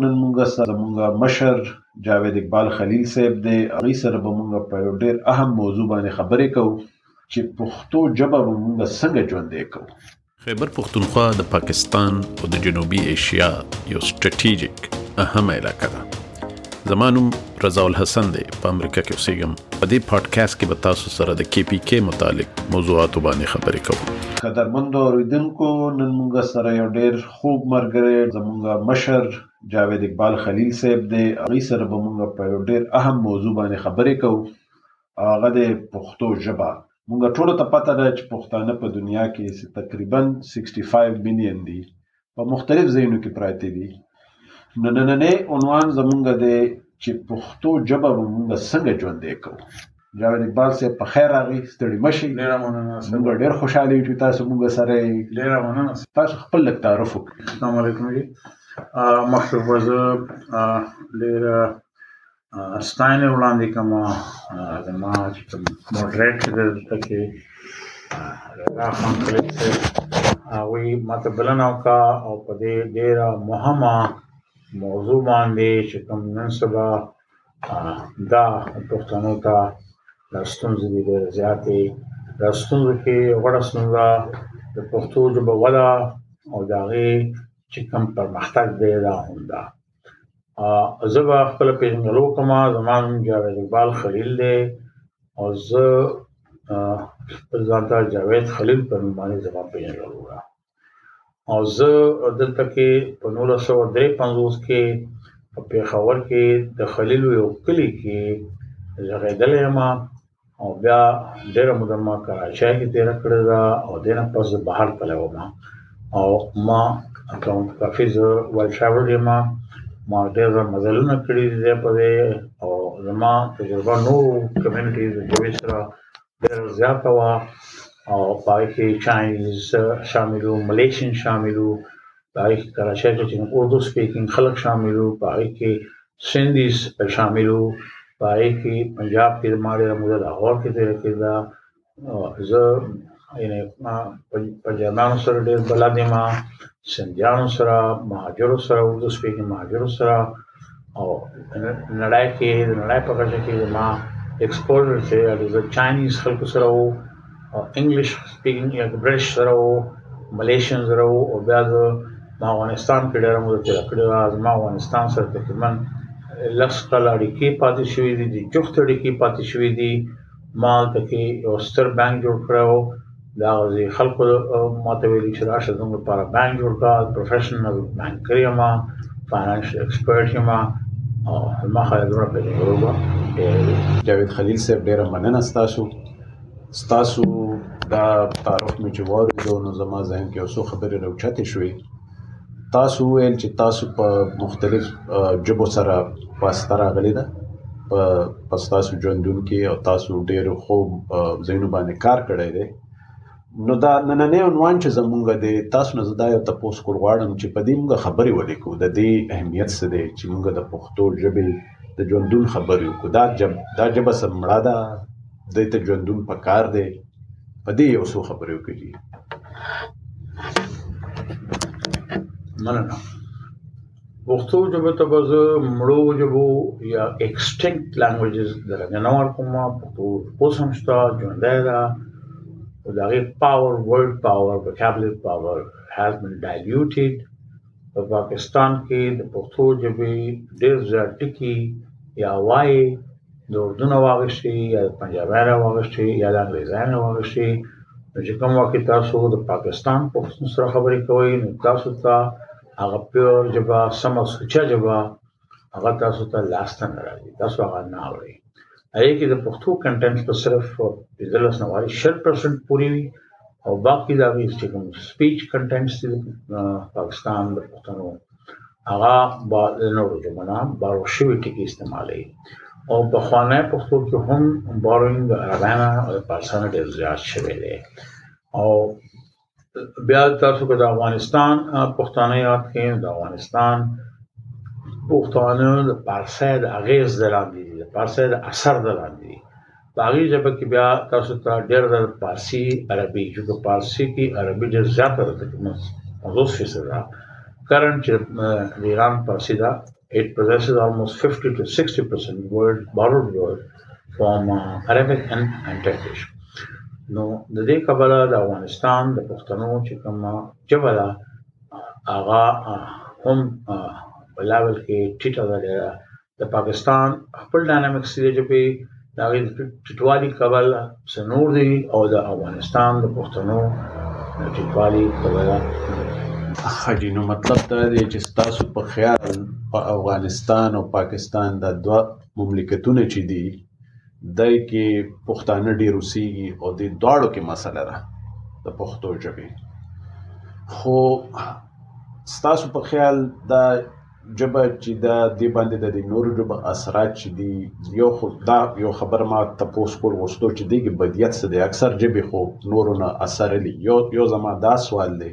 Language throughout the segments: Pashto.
نن مونږ سره زمونږ مشر جاوید اقبال خلیل صاحب دی هغه سره به مونږ په یو ډیر اهم موضوع باندې خبرې کوو چې پښتو ژبه به مونږ څنګه ژوندې کوو خیبر پښتونخوا د پاکستان او د جنوبي ایشیا یو ستراتیژیک اهم علاقه ده زمانوم رضا الحسن دی په امریکا کې اوسېږم په دې پادکاسټ کې به تاسو سره د کې پی کې متعلق موضوعاتو باندې خبرې کوو قدرمن اوریدونکو نن موږ سره یو ډېر خوږ ملګری زمونږ مشر جاوید اقبال خلیل صاحب دی هغه سره به مونږ په یو ډیر اهم موضوع باندې خبرې کوو هغه د پښتو ژبه مونږ ټولو ته پته ده چې پښتانه په دنیا کې تقریبا 65 میلیون دي په مختلف ځایونو کې پراته دي نو نننې عنوان زمونږ دی چې پښتو ژبه مونږ څنګه ژوندې کوو جاوید اقبال صاحب په خیر راغی ستړي مشي ډیره مننه موږ ډیر خوشاله یو چې تاسو موږ سره ډیره مننه تاسو خپل لک تعارف وکړئ السلام علیکم جی مخکې وځ ډیر ستاینه وړاندې کوم د ما چې موډریټ دې تکي دا خان کلیک ته وی ماته بلنه وکا او په دې ډیره مهمه موضوع باندې چې کوم نن سبا دا پښتنو ته دا ستونزې دي ډېر زیاتې دا ستونزو کې غوړه ستونزه د پښتو ژبه ولا او دا غي چې کم پرمختګ دی دا هم دا زه به خپل پیژندلو کوم زما نوم جاوید اقبال خلیل دی او زه ځان ته جاوید خلیل په نوم باندې زما پیژندلو او زه دلته کې په 1953 کې په پیښور کې د خلیل یو کلی کې زغیدلې ما او بیا ډېر مده ما کراچۍ کې تیر کړی دا او دینه پس بهر تلو ما او ما کوم کافي زه ویل شاور ما ما ډېر مزلونه کړی دی په او زما تجربه نور کمیونټیز د سره ډېره زیاته وه او په هغې کې چاینیز شامل وو ملیشین شامل وو په هغې کې کراچۍ کې چې اردو سپیکینګ خلک شامل وو په هغې کې سندیز شامل وو په هغې کې پنجاب کې ما ډېره موده لاهور کې تېره کړې ده زه یعنې پنجابیانو سره ډېر بلد یم سندیانو سره مهاجرو سره اردو سپیکینګ مهاجرو سره او نړۍ کې نړۍ په کچه کې ما ایکسپوزر چې د چاینیز خلکو سره وو او انګلیش سپیکینګ یا برټش سره وو ملیشن سره وو او بیا زه ما افغانستان کې ډېره موده تېره کړې وه زما افغانستان سره تقریبا لس کاله اړیکې پاتې شوې دي د جفت اړیکې پاتې شوې دي ما هلته کې یو ستر بانک جوړ کړی و دا غزي خلکو ماته ویلي چې راشه زموږ لپاره بانک جوړ کا پروفیشنل بانکر یم فاینانشل ایکسپرټ یم او ما خو دومره پیدا وروبه جاوید خلیل صاحب ډیره مننه ستاسو ستاسو دا تعارف مې چې واورېدو نو زما ذهن کې یو څو خبرې راوچتې شوې تاسو ویل چې تاسو په مختلف جبو سره واسطه راغلی ده په پس تاسو ژوندون کې او تاسو ډېر خو زینو باندې کار کړی دی نو دا نننې عنوان چې زمونږ دی تاسو نه زدا یو تپوس کول غواړم چې په دې موږ خبرې ولیکو د دې اهمیت څه دی چې موږ د پښتو ژبې د ژوندون خبرې وکړو دا جب دا جبه سمړه ده د ته ژوندون پکار دی په دې یو څو خبرې وکړي مننه پښتو ژبه ته به زه مړو ژبو یا ایکسټینکټ لانګویجز درجه نه ورکوم پښتو اوس هم شته ژوندی ده خو د هغې پاور ورډ پاور وکابلر پاور هاز بن ډایلیوټیډ په پاکستان کې د پښتو ژبې ډېر زیات ټکي یا وایې د اردو نه واغشتي یا د پنجابۍ نه واغشتي یا د انګریزۍ نه واغشتي نو چې کوم وخت تاسو د پاکستان پښتون سره خبرې کوئ نو تاسو ته هغه پیور ژبه سمه سوچه ژبه هغه تاسو ته لاس ته نه راځي تاسو هغه نه اوري هغه کې د پښتو کنټینټ په صرف 15 نه واري 100% پوری وي او باقي دا وی چې کوم سپیچ کنټینټ دي پاکستان د پښتنو هغه با د نورو جمعنا بارو شوی ټکی استعمالوي او په خوانه پښتو کې هم بارینګ ارانا او پارسانه ډیر زیات شوی دی او بیا تاسو که د افغانستان پښتانه یاد کړئ د افغانستان پښتانه د پارسۍ د اغیز د لاندې دي د پارسۍ د اثر د لاندې دي په هغې ژبه کې بیا تاسو ته ډېر د پارسي عربي چې په پارسي کې عربي ډېر زیاته ده تقریباً پنځوس فیصد ده کرنټ چې د ایران پارسي ده it possesses almost 50 to 60 percent world borrowed world فرام عربک ان اینډ ټرکش نو د دې کبله د افغانستان د پښتنو چې کوم جبه ده هغه هم په لاول کې ټیټه ده د پاکستان خپل ډاینامیکس دی چې په دا غي ټټوالي کول سنور دی او د افغانستان د پښتنو ټټوالي کول خجی نو مطلب دا دی چې تاسو په خیال په افغانستان او پاکستان د دوه مملکتونه چې دي دای کې پښتانه ډیر اوسېږي او د دواړو کې مسله ده د پښتو ژبې خو ستاسو په خیال دا جبه چې دا د باندې د نورو جبه اثرات چې دي یو خو دا یو خبر ما تپوس کول غوښتو چې دیګه بدیت څه دی اکثر جبه خو نورو نه اثر لې یو یو زما دا سوال دی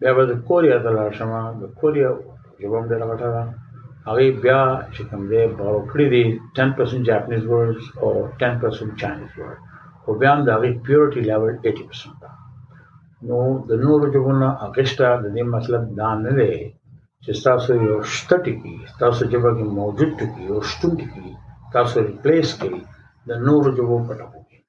بیا به زه کوریا ته لاړ شم د کوریا ژبه هم ډېره غټه ده هغوی بیا چې کوم دی بارو کړي دي ټن پرسنټ جاپنیز ورډز او ټن پرسنټ چاینیز ورډ خو بیا هم د هغوی پیورټي لیول ایټي پرسنټ ده نو د نورو ژبو نه اخیسته د دې مطلب دا نه دی چې ستاسو یو شته ټکي ستاسو ژبه کې موجود ټکي یو شتون ټکي تاسو ریپلیس کړي د نورو ژبو په ټکو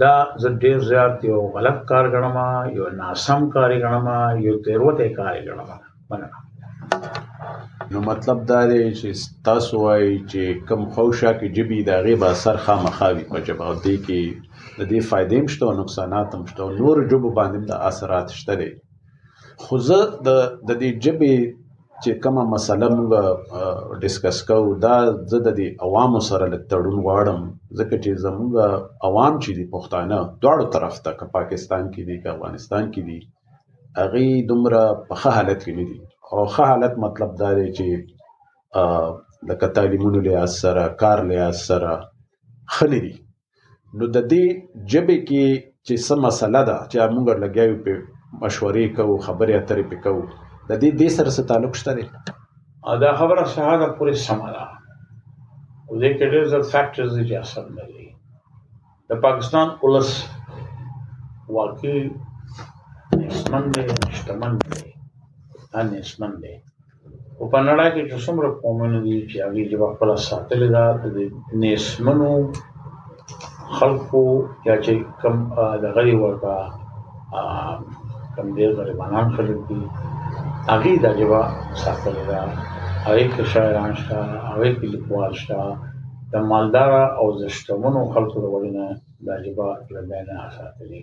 دا زه ډیر زیات یو غلط کار ګڼم یو ناسم کار ګڼم یو تیروته کار ګڼم مننه نو مطلب دا دی چې تاسو وایي چې کم خوشا کې جبي دا غي به اثر خامخاوي په جبا او دې کې د دې فائدې مشته او نقصانات مشته او نور جبو باندې د اثرات شته دي خو زه د د دې جبې چې کومه مسله موږ ډیسکس کوو دا زه د دې عوامو سره لږ تړون غواړم ځکه چې زموږ عوام چې دي پښتانه دواړو طرف ته که پاکستان کې دي که افغانستان کې دي هغوی دومره په ښه حالت کې نه دي او ښه حالت مطلب دا دی چې لکه تعلیمونو لحاظ سره کار لحاظ سره ښه نه دي نو د دې جبې کې چې څه مسله ده چې موږ لګیا یو په مشورې کوو خبرې اترې په کوو د دې دې سره څه تعلق شته دی دا خبره سهاده پورې سمه ده او دې کې ډېر زر فیکټرز دي چې اثر نه لري د پاکستان ولس واقعي نسمن دی شتمن دی ان نسمن دی او په نړۍ کې چې څومره قومونه دي چې هغه چې خپل ساتل دا د نسمنو خلکو یا چې کم د غري ورته کم دې غریبانان خلک دي هغه دا جوا ساتل دا هغه کې شاعران شته هغه کې لیکوال شته د مالدار او زشتمنو خلکو د وړنه دا جوا لږه نه ساتلې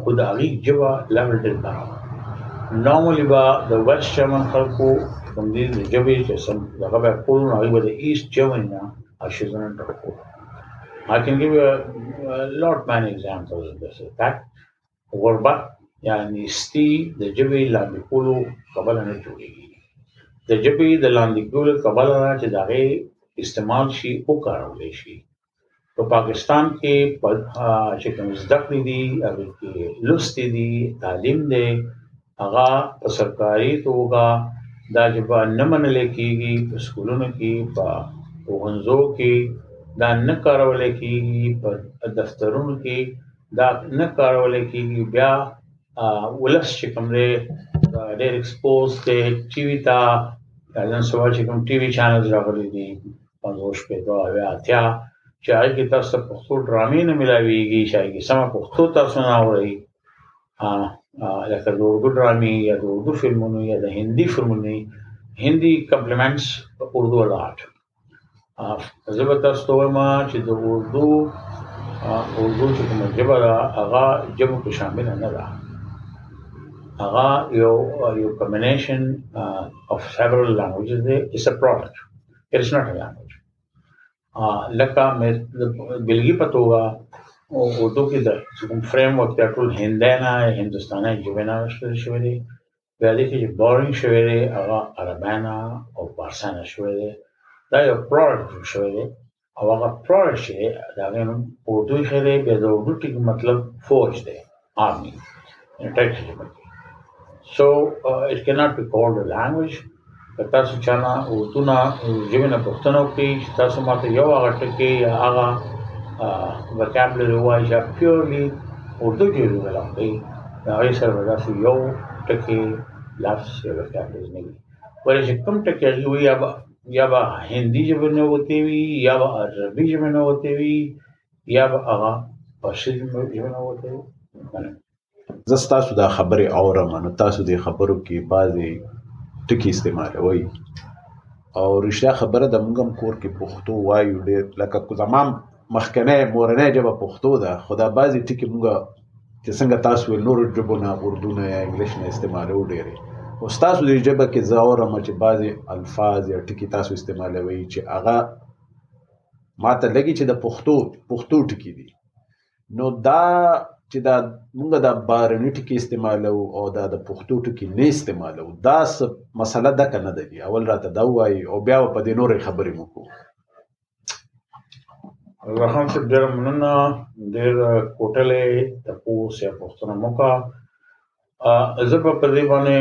خو د هغوی ژبه لا هم ډېر کره وه. نارملي به د ویسټ جرمن خلکو همدې د ژبې چې سم دغه به کول نو هغوی به د ایسټ جرمني نه اکسیزنن ټاپ کول I can give you a, a lot many examples of this. In fact, غربت یا نیستی د ژبې لاندې کولو کبله نه جوړېږي د ژبې د لاندې کولو کبله چې د هغې استعمال شي وکارول شي په پاکستان کې په چې کوم زده کړې دي هغه کې لوستې دي تعلیم دی هغه په سرکاري توګه دا چې په نه منل کېږي په سکولونو کې په پوهنځو کې دا نه کارول کېږي په دفترونو کې دا نه کارول کېږي بیا ولس چې کوم دی ډېر ایکسپوز دی ټي وي ته نن سبا چې کوم ټي وي چینلز راغلي دي پنځوس شپېته اویا اتیا چې هغه کې تاسو ته پښتو ډرامې نه ملاويږي چې هغه کې سمه پښتو تاسو نه اورئ لکه د اردو ډرامې یا د اردو فلمونو یا د هندي فلمونو هندي کمپلیمنټس اردو الاټ زه به تاسو ته وایم چې د اردو اردو چې کومه ژبه ده هغه ژبو کې شامل نه ده هغه یو یو کمبینیشن اف سیورل لانګویجز دی اټس ا پروډکټ کرشنا ټیان شو لکه مې بلګي په توګه او اردو کې د کوم فریم ورک ته ټول هندای نه هندستاني ژبه نه شروع شوې دي بیا دې کې بورینګ شوې دي هغه عربانا او پارسانا شوې دي دا یو پروډکټ شوې دي او هغه پروډکټ چې دا غنم اردو کې دی بیا د اردو ټیک مطلب فوج دی army in text element. So uh, it cannot be called a language. که تاسو چانه اردو نه ژبې نه پوښتنه وکړي چې تاسو ماته یو هغه ټکی یا هغه وکابلري وایي چې پیورلی اردو کې ویل کېږي دا یې سره داسې یو ټکی لفظ یا وکابلري نه وي ولې چې کوم ټکی وي یا به هندي ژبه نه وتی وي یا به عربي ژبه نه وتی وي بیا به هغه په شل ژمنه وته کنه زه تاسو دا خبره اورم نو تاسو دې خبرو کې بعضي ټکی استعمالوي او رښتیا خبره د موږ کور کې پښتو وایو ډېر لکه زمام مخکنه مورنه جبه پښتو ده خدا بعضي ټکی موږ چې څنګه تاسو نور ژبو نه اردو نه یا انګلیش نه استعمالو ډېر او تاسو دې ژبه کې زه اورم چې بعضي الفاظ یا ټکی تاسو استعمالوي چې هغه ما ته لګي چې د پښتو پښتو ټکی دي نو دا چې دا موږ دا بارني ټکی استعمالو او دا د پښتو ټکی نه استعمالو دا مسله ده کنه ده دي اول راته دا وایي او بیا په دې نورې خبرې مو کو رحم صاحب ډېر مننه ډېر کوټلې تاسو سه پښتنه موکا زه په دې باندې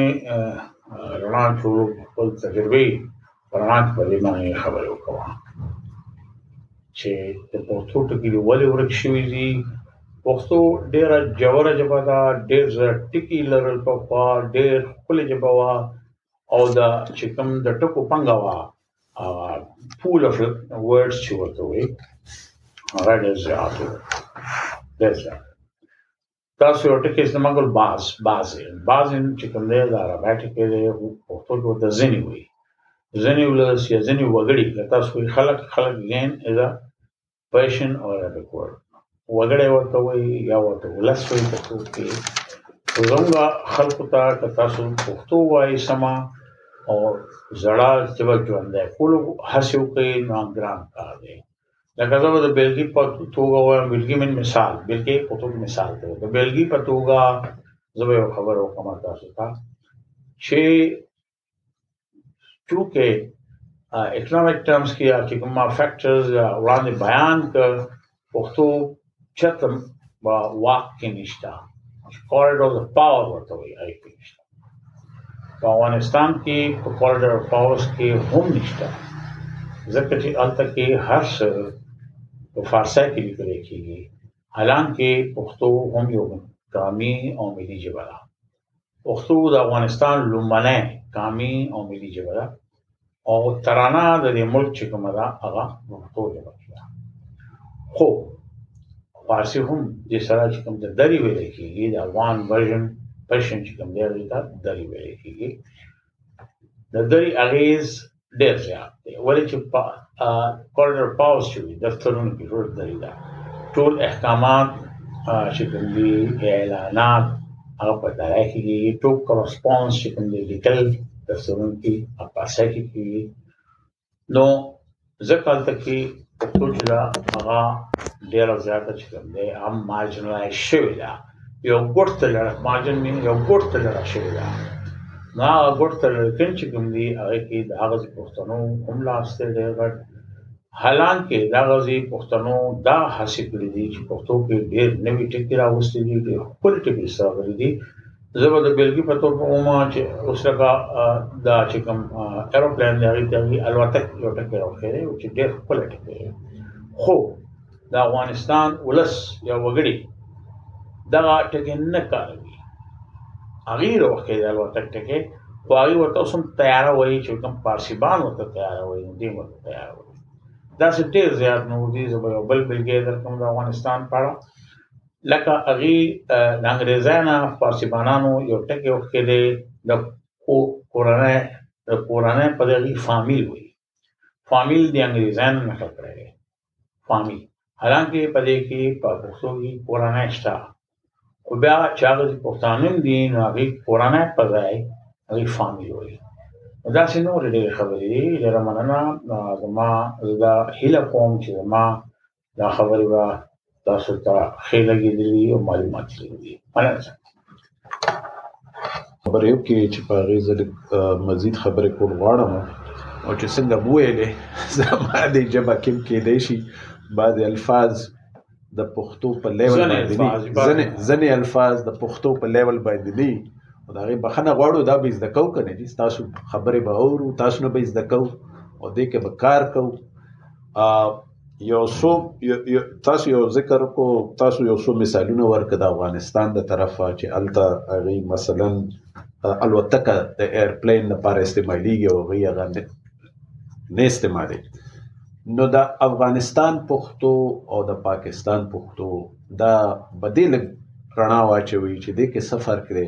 رڼا ټول خپل تجربه رڼا په دې باندې خبرې وکم چې د پښتو ټکی ولې ورک شوی دی پښتو ډیره جوړه ژبه ده ډیر زړه ټکی لرل په خوا ډیر خپل ژبه وا او دا چې کوم د ټکو پنګا وا پول اف ورډز چې ورته وي هغه ډیر زیات دی تاسو یو ټکی چې موږ ول باز باز باز چې کوم دی دا راټی کې دی او پښتو کې ورته ځنی وي ځنی ولس یا ځنی وګړي که تاسو وي خلک خلک ګین از ا پیشن او اډک ورډ وګړي ورته وي یا ورته ولس وي پښتو کې زموږ خلکو ته که تاسو پښتو وایي سما او زړه چې ژوند دی کولو هڅه وکړي نو ګران کار دی لکه زه به د بېلګې په توګه وایم بېلګې من مثال بېلګې په توګه مثال دی د بېلګې په توګه زه به یو خبر وکړم تاسو ته چې چونکې اکنامک ټرمز کې یا چې کومه فیکټرز وړاندې بیان کړ پښتو چتر با واک کې نشته کوریډور د پاور ورته وي آی پی نشته په افغانستان کې په کوریډور پاورز کې هم نشته ځکه چې الته کې هر څه په فارسی کې لیکل کېږي حالانکه پښتو هم یو قومي او ملي ژبه ده پښتو د افغانستان لومړنۍ قامي او ملي ژبه ده او ترانه د دې ملک چې کومه ده هغه پښتو ژبه ده خو فارسی هم د سره چې کوم د دری ویل کېږي د افغان ورژن پښتون چې کوم دی دا دری ویل کېږي د دوی اغیز ډیر زیات دی ولې چې په کورنر پاوز چې دفترونو کې ټول دی دا ټول احکامات چې کوم دي اعلانات هغه په دای کې دي ټول کورسپونډنس چې کوم دي لیکل دفترونو کې په پاسه کې نو ځکه هلته کې پښتو چې ده هغه ډېره زیاته چې کوم دی هم مارجنلایز شوې ده یو ګوټ ته لړ مارجن مین یو ګوټ ته لړ شوې ده نو هغه ګوټ ته لړ کوم چې کوم دی هغه کې د هغه پښتنو هم لاس دی ډېر غټ حالان کې دا غزي پښتنو دا حاصل کړی دی چې پښتو کې ډېر نوي ټکي راوستي دي ډېر خپل ټکي سره دي زه به د بېلګې په توګه ووایم چې اوس لکه دا چې کوم ایروپلین دی هغې ته هغې الوتک یو ټکی راوښی دی چې ډېر ښکلی ټکی دی خو د افغانستان ولس یا وګړي دغه ټکی نه کاروي هغې راوښی دی الوتک ټکی خو هغې ورته اوس هم تیاره وایي چې کوم پارسیبان ورته تیاره وایي نو دوی ورته تیاره وایي داسې ډېر زیات نور دي زه به یو بل بېلګې درکړم د افغانستان په اړه لکه هغه د انګريزانو فارسيبانانو یو ټکی وخت دی د کورنۍ د کورنۍ په دغه فامیل وي فامیل د انګريزانو نه کړی فامیل حالانکه په دې کې په پښتو کې کورنۍ شته خو بیا چې هغه پښتانه دي نو هغه کورنۍ په ځای هغه فامیل وي دا څه نور ډېر خبرې دي ډېر مننه زما زدا هیله کوم چې زما دا خبرې به تاسو ته ښې لګېدلي او معلومات یې لري مننه خبرې وکړي چې په هغې زه مزید خبرې کول غواړم او چې څنګه مو ویلې زما د ژبه کې کېدای شي بعضې الفاظ د پښتو په لیول باندې ځنې ځنې الفاظ د پښتو په لیول باندې دي او دا غي بخنه غواړو دا به زده کو کنه دي تاسو خبرې به اورو تاسو نه به زده کو او دې کې به کار کو یو څو تاسو یو ذکر کو تاسو یو څو مثالونه ورکړه د افغانستان د طرفه چې الته هغه مثلا الوتکه د ایرپلین لپاره استعمالیږي او هغه هغه نه استعمالي نو د افغانستان پښتو او د پاکستان پښتو دا بدیل رڼا واچوي چې د کې سفر کړي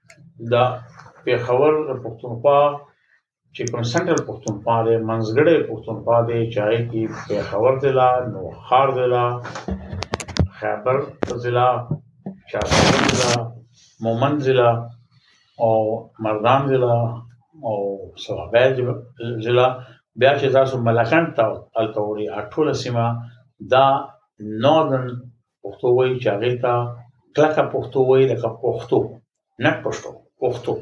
د پېښور د پښتونخوا چې کوم سنټرل پښتونخوا دی منځګړی پښتونخوا دی چې هغې کې پېښور ضلع نوښار ضلع خیبر ضلع چارسده ضلع مومند ضلع او مردان ضلع او صوابۍ ضلع بیا چې تاسو ملکنډ ته هلته وړي ټوله سیمه دا ناردن پښتو وایي چې هغې ته کلکه پښتو وایي لکه پښتو نه پښتو پښتو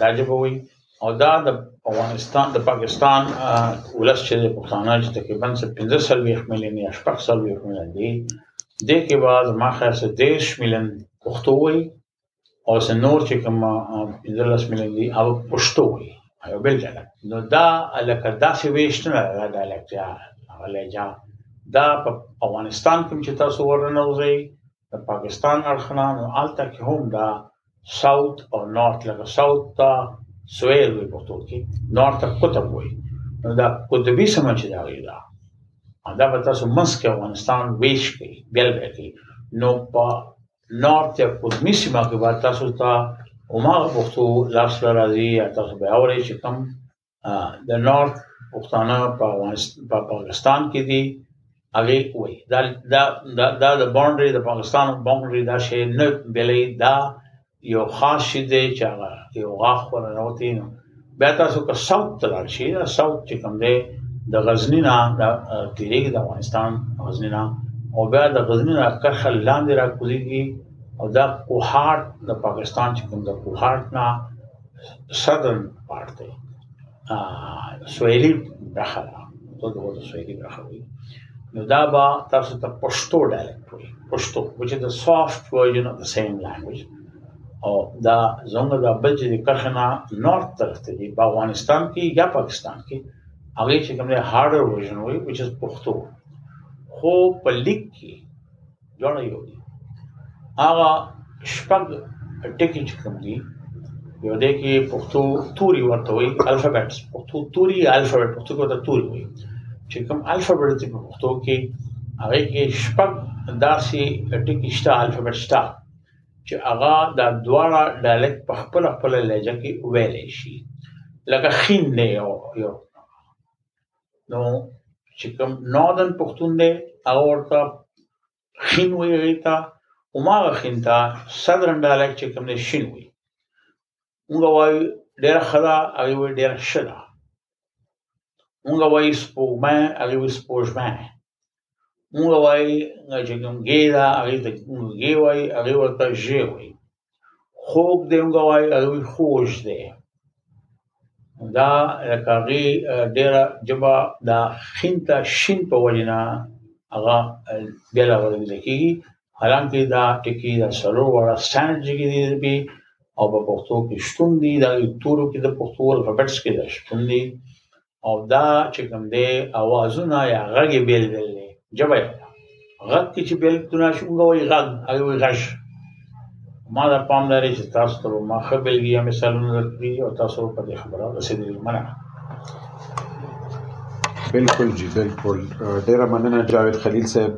دا ژبه وایي او دا د افغانستان د پاکستان ولس چې د پښتانه چې تقریبا څه پنځه څلوېښت میلیون یا شپږ څلوېښت میلیون دي دې کې به زما خیال څه دېرش میلیون پښتو وایي او سنور چې کوم 15 مليون دي هغه پښتو وي هغه بل ځای نو دا لکه داسې ویشت نه دا ډایلکټ یا هغه لهجه دا په افغانستان کې چې تاسو ورنوځي د پاکستان اړخنا نو آلته کې هم دا ساوت او نارت لکه ساوت ته سویل وي په ټول کې نارت ته قطب وي نو دا قطبي سم چې دا وي دا دا به تاسو منځ کې افغانستان ویش کوي بیل به کوي نو په نارت یا کوزمی سیمه کې به تاسو ته هماغه پښتو لاس ته راځي یا تاسو به اورئ چې کوم د نارت پښتانه په افغانستان په پاکستان کې دي هغه وایي دا دا دا دا د باونډري د پاکستان باونډري دا شی نه بلې دا یو خاص شی دی چې هغه یو غاښ ورنوتی نو بیا تاسو که ساوت ته لاړ شئ دا ساوت چې کوم دی د غزنی نه د تیریږي د افغانستان غزنی نه او بیا د غزنی نه کرخه لاندې را کوزيږي او دا کوهاټ د پاکستان چې کوم د کوهاټ نه سدرن پارت دی سویلی برخه ده ته د وځو سویلی برخه وي نو دا به تاسو ته پښتو ډایلکټ وي پښتو چې د سافټ ورژن اف د سیم لانګویج او دا زموږ د بل چې د کرښه نه نارت طرف ته دی په افغانستان کې یا پاکستان کې هغه چې کوم دی هارډر ورژن وي which is پښتو خو په لیک کې جوړ یو دی هغه شپږ ټکی چې کوم دی یو دی کې پښتو توري ورته وي الفابت پښتو توري الفابت پښتو کې ورته توري وي چې کوم الفابت دی په پښتو کې هغه کې شپږ داسې ټکی شته الفابت شته چې هغه دا دواړه ډایلکټ په خپل خپل لهجه کې ویلی شي لکه خین دی یو یو نو چې کوم ناردن پښتون دی هغه ورته خین ویږي تا او ما خین تا صدرن ډایلکټ چې کوم دی شین وي موږ وایو ډېر خدا هغه وایي ډېر شدا موږ وایي سپوږمۍ هغه وایي سپوږمۍ موږ وایي چې کوم ګې دا هغه ته موږ ګې وایي هغه ورته ژې وایي خوب دې موږ وایي هغه وایي خوږ دی دا لکه هغه ډېره جبا دا خینته شین په وجنه هغه بیا لا ورنځ کیږي حالانکه دا ټکی د څلور واړه سټانډرډ ژبې دي ادبي او په پښتو کې شتون دي دا د تورو کې د پښتو الفابټس کې دا شتون دي او دا چې کوم دی اوازونه یا غږ بیل بیل دی جبه غږ کې چې بیل تونه شو موږ وایي غږ هغه وایي غش ما دا پام لري چې تاسو ته ما ښه بیلګي یا مثالونه درکړي او تاسو په دې خبره رسېدلي مننه بالکل جی بالکل ډیره مننه جاوید خلیل صاحب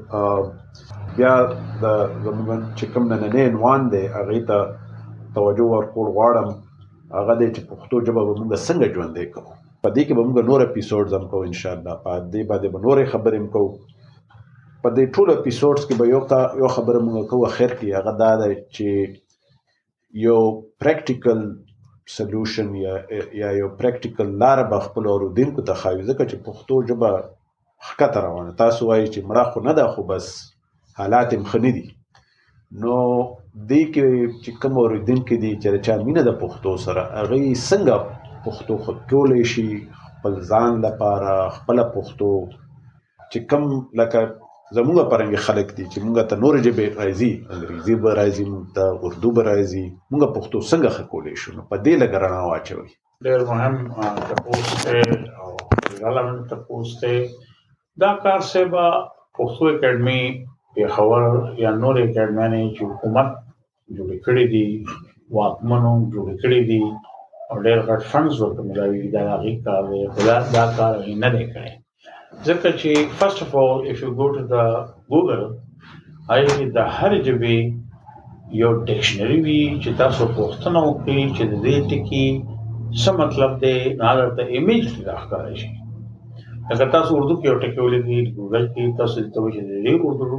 بیا د زموږ چې کوم نننې عنوان دی هغې ته توجه ورکول غواړم هغه دی چې پښتو ژبه به موږ څنګه ژوندې کوو په دې کې به موږ نور اپیسوډز هم کوو انشاءالله په دې باندې به نورې خبرې هم کوو په دې ټولو اپیسوډز کې به یو کا یو خبره موږ کوو اخر کې هغه دا ده چې یو پریکټیکل سولوشن یا یا یو پریکټیکل لار به خپل اوریدونکو ته خاوي ځکه چې پښتو ژبه ښکته روانه تاسو وایي چې مړه خو نه ده خو بس حالات یې ښه نه دي نو دې کې چې کوم اوریدونکي دي چې چا مینه د پښتو سره هغه څنګه پښتو خپلولی شي خپل ځان لپاره خپله پښتو چې کم لکه زموږ پرنګ خلک دي چې موږ ته نور جبه راځي انګریزي به راځي موږ ته اردو به راځي موږ پښتو څنګه خکولې شو نو په دې لګرانه واچوي ډېر مهم تپوس ته او غلم تپوس ته دا کار سبا پښتو اکیډمي پیښور یا نور اکیډمي چې حکومت جوړ کړی دی واکمنو جوړ کړی دی او ډېر غټ فنډز ورته ملاوي دا هغه کار دی خدا دا کار نه دی کړی ځکه چې فرست اف اول اف یو ګو ټو دا ګوګل هاي د هر جبه یو ډکشنری وی چې تاسو پوښتنه وکړئ چې د دې ټکی څه مطلب دی نه درته ایمیج کې راخاره شي اگر تاسو اردو کې یو ټکی ولګي ګوګل کې تاسو ته وایي چې دې اردو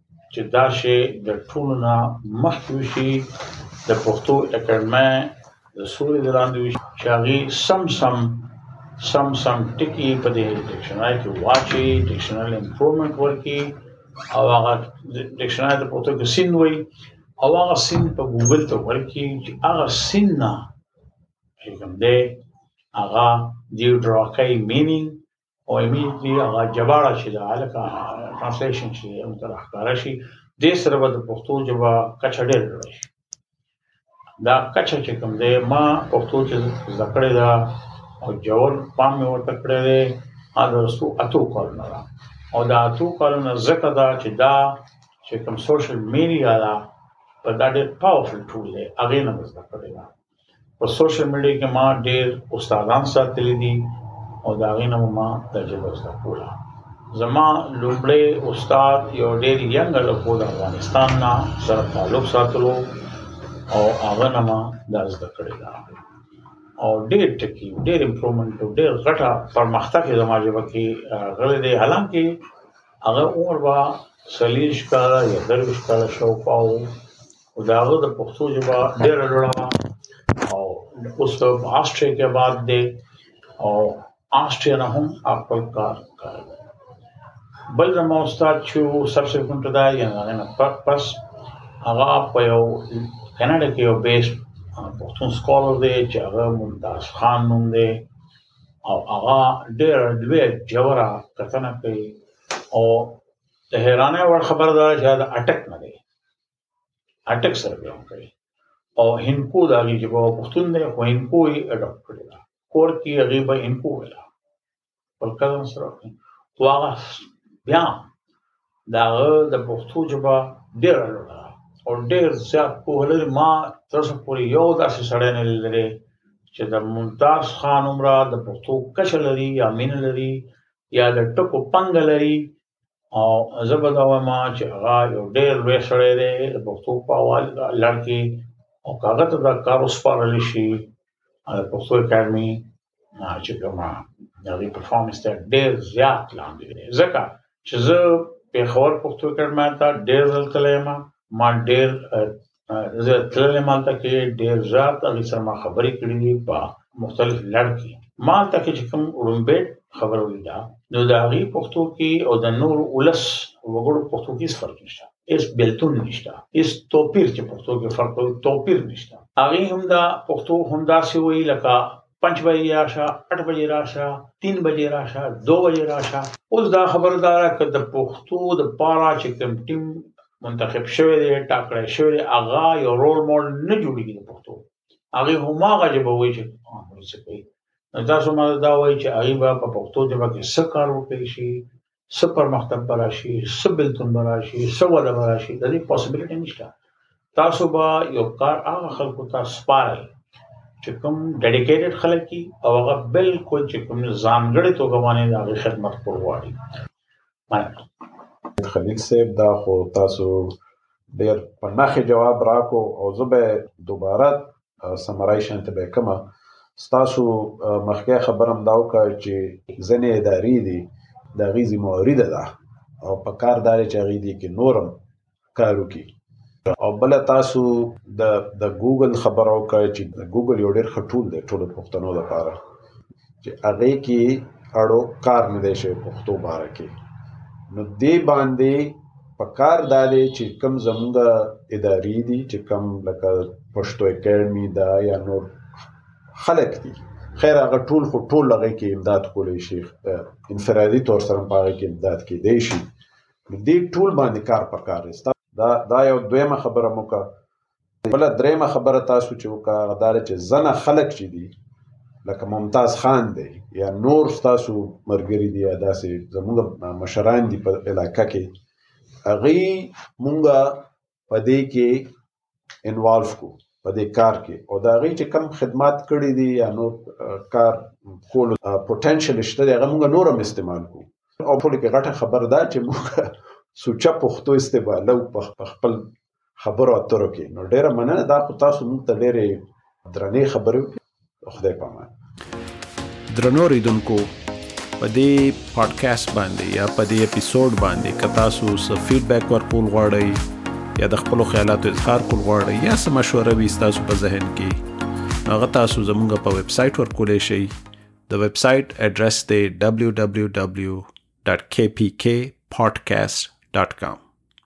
چې دا شی د ټولو نه مخکې وشي د پښتو اکاډمۍ د سوري د لاندې وشي چې هغه سم سم سم سم ټکی په دې ډکشنری کې واچي ډکشنری امپروومنت ورکي او هغه ډکشنری د پښتو کې سین وي او هغه سین په ګوګل ته ورکي چې هغه سین نه کوم دی هغه دی ډراکای مینینګ او ایمیډیټلی هغه جباړه چې دا لکه ترانسلیشن چې هم تر ښکارا شي د سره د پښتو جبا کچه ډېر لوړ شي دا کچه چې کوم دی ما پښتو چې ذکر دا او جوړ پام مې ورته کړی دی هغه رسو اتو کول نه او دا اتو کول نه زکه دا چې دا چې کوم سوشل میډیا دا په دا ډېر پاورفل ټول دی هغه نه مزه کړی په سوشل میډیا کې ما ډېر استادان ساتلي دي او دا غي نه ما تجربه زده کوله زما لومړی استاد یو ډېر ینګ لکو د افغانستان نه سره تعلق ساتلو او هغه نه ما دا زده کړې ده او ډېر ټکی ډېر امپروومنټ او ډېر غټه پرمختګ یې زما ژبه کې غلې دی حالانکه هغه عمر با سلیش کاله یا درویش کاله شاوخوا و خو د هغه د پښتو ژبه ډېره لوړه وه او اوس په آسټریا کې آباد دی او آسټریا نه هم خپل کار کوي بل زما استاد چې سبسه کوم ته دا یا نه پک پس هغه په یو کاناډا کې یو بیس پښتون سکولر دی چې هغه ممتاز خان نوم دی او هغه ډېر لوی جوړه کتنه کوي او د حیرانه وړ خبردار چې دا اٹک نه دی اټک سره به هم کوي او هنکو دا وی چې په پښتون دی خو هنکو یې اډاپټ کړی دا کور کې هغه به هنکو ولا پر کلم سره خو هغه بیا دا د پښتو ژبه ډېر لوړه او ډېر زیات په لري ما تر څو پورې یو داسې سړی نه لري چې د ممتاز خان عمره د پښتو کچ لري یا مين لري یا د ټکو پنګ لري او زه به دا وایم چې هغه یو ډېر لوی سړی دی د پښتو په اول لړ کې او هغه ته دا کار وسپارل شي د پښتو اکاډمي چې کومه د دې پرفارمنس ته ډېر زیات لاندې دی ځکه چې زه په خور پښتو اکاډمي ته ډېر ځل تللی ما ډېر زه تللې مالته کې ډېر زیات هغه سره ما خبرې کړې دي په مختلف لړ کې مالته کې چې کوم وړومبه خبره ولیدا نو د هغه پښتو کې او د نور ولس وګړو پښتو کې فرق نشته هیڅ بیلتون نشته هیڅ توپیر چې پښتو کې فرق او توپیر نشته هغه هم دا پښتو هم دا سی وی لکه پنځ بجې راشه اټ بجې راشه تین بجې راشه دو بجې راشه اوس دا خبره دا ده که د پښتو د پاره چې کوم ټیم منتخب شوی دی ټاکلی شوی دی هغه یو رول ماډل نه جوړېږي د پښتو هغه هماغه ژبه وایي چې څه کوي نو تاسو ما دا وایي چې هغه به په پښتو ژبه کې څه کار وکړي شي څه پرمختګ به راشي څه بېلتون به راشي څه وده به راشي د دې پاسبیلیټي نشته تاسو به یو کار هغه خلکو ته سپارئ چې کوم ډیډیکیټډ خلک دي او هغه بالکل چې کوم ځانګړې توګه باندې د هغې خدمت کول غواړي خلیل صاحب دا خو تاسو ډېر په نښې جواب راکو او زه به دوباره سمرایشن ته به کومه ستاسو مخکې خبره هم دا وکړه چې ځینې ادارې دي د هغې ذمهواري ده ده او په کار دا دی چې هغې دې کې نور هم کار وکړي او بله تاسو د د ګوګل خبره وکړه چې ګوګل یو ډېر ښه ټول دی ټولو پښتنو لپاره چې هغه کې اړو کار نه دی شوی پښتو باره کې نو دې باندې په کار دا دی چې کم زموږ ادارې دي چې کم لکه پښتو اکیډمي دا یا نور خلک دي خیر هغه ټول خو ټول هغه کې امداد کولی شي انفرادي تور سره په هغه کې امداد کې دی شي دې ټول باندې کار پکار دی دا دا یو دویمه خبره مو کا بل درېمه خبره تاسو چې وکړه هغه دا چې ځنه خلک چې دي لکه ممتاز خان دی یا نور ستاسو مرګري دي یا داسې زموږ مشران دي په علاقه کې هغه مونږه په دې کې انوالو کو په دې کار کې او دا غي چې کم خدمات کړي دي یا نور کار کول پوتنشل شته هغه مونږ نور هم استعمال کو او په لکه غټه خبر ده چې مونږ سوچا پښتو استعمالو په خپل خبرو اترو کې نو ډیره مننه دا خو تاسو موږ ته ډیره درنې خبرې وکړې خدای پامان درنو ریدونکو په دې پادکاسټ باندې یا په دې اپیزود باندې که تاسو څه فیډبیک ورکول غواړئ یا د خپل خیالاتو اظهار کول غواړئ یا څه مشوره وي تاسو په ذهن کې هغه تاسو زموږ په ویب سټ ورکولې شئ د ویب سټ اډرس دی www.kpkpodcast.com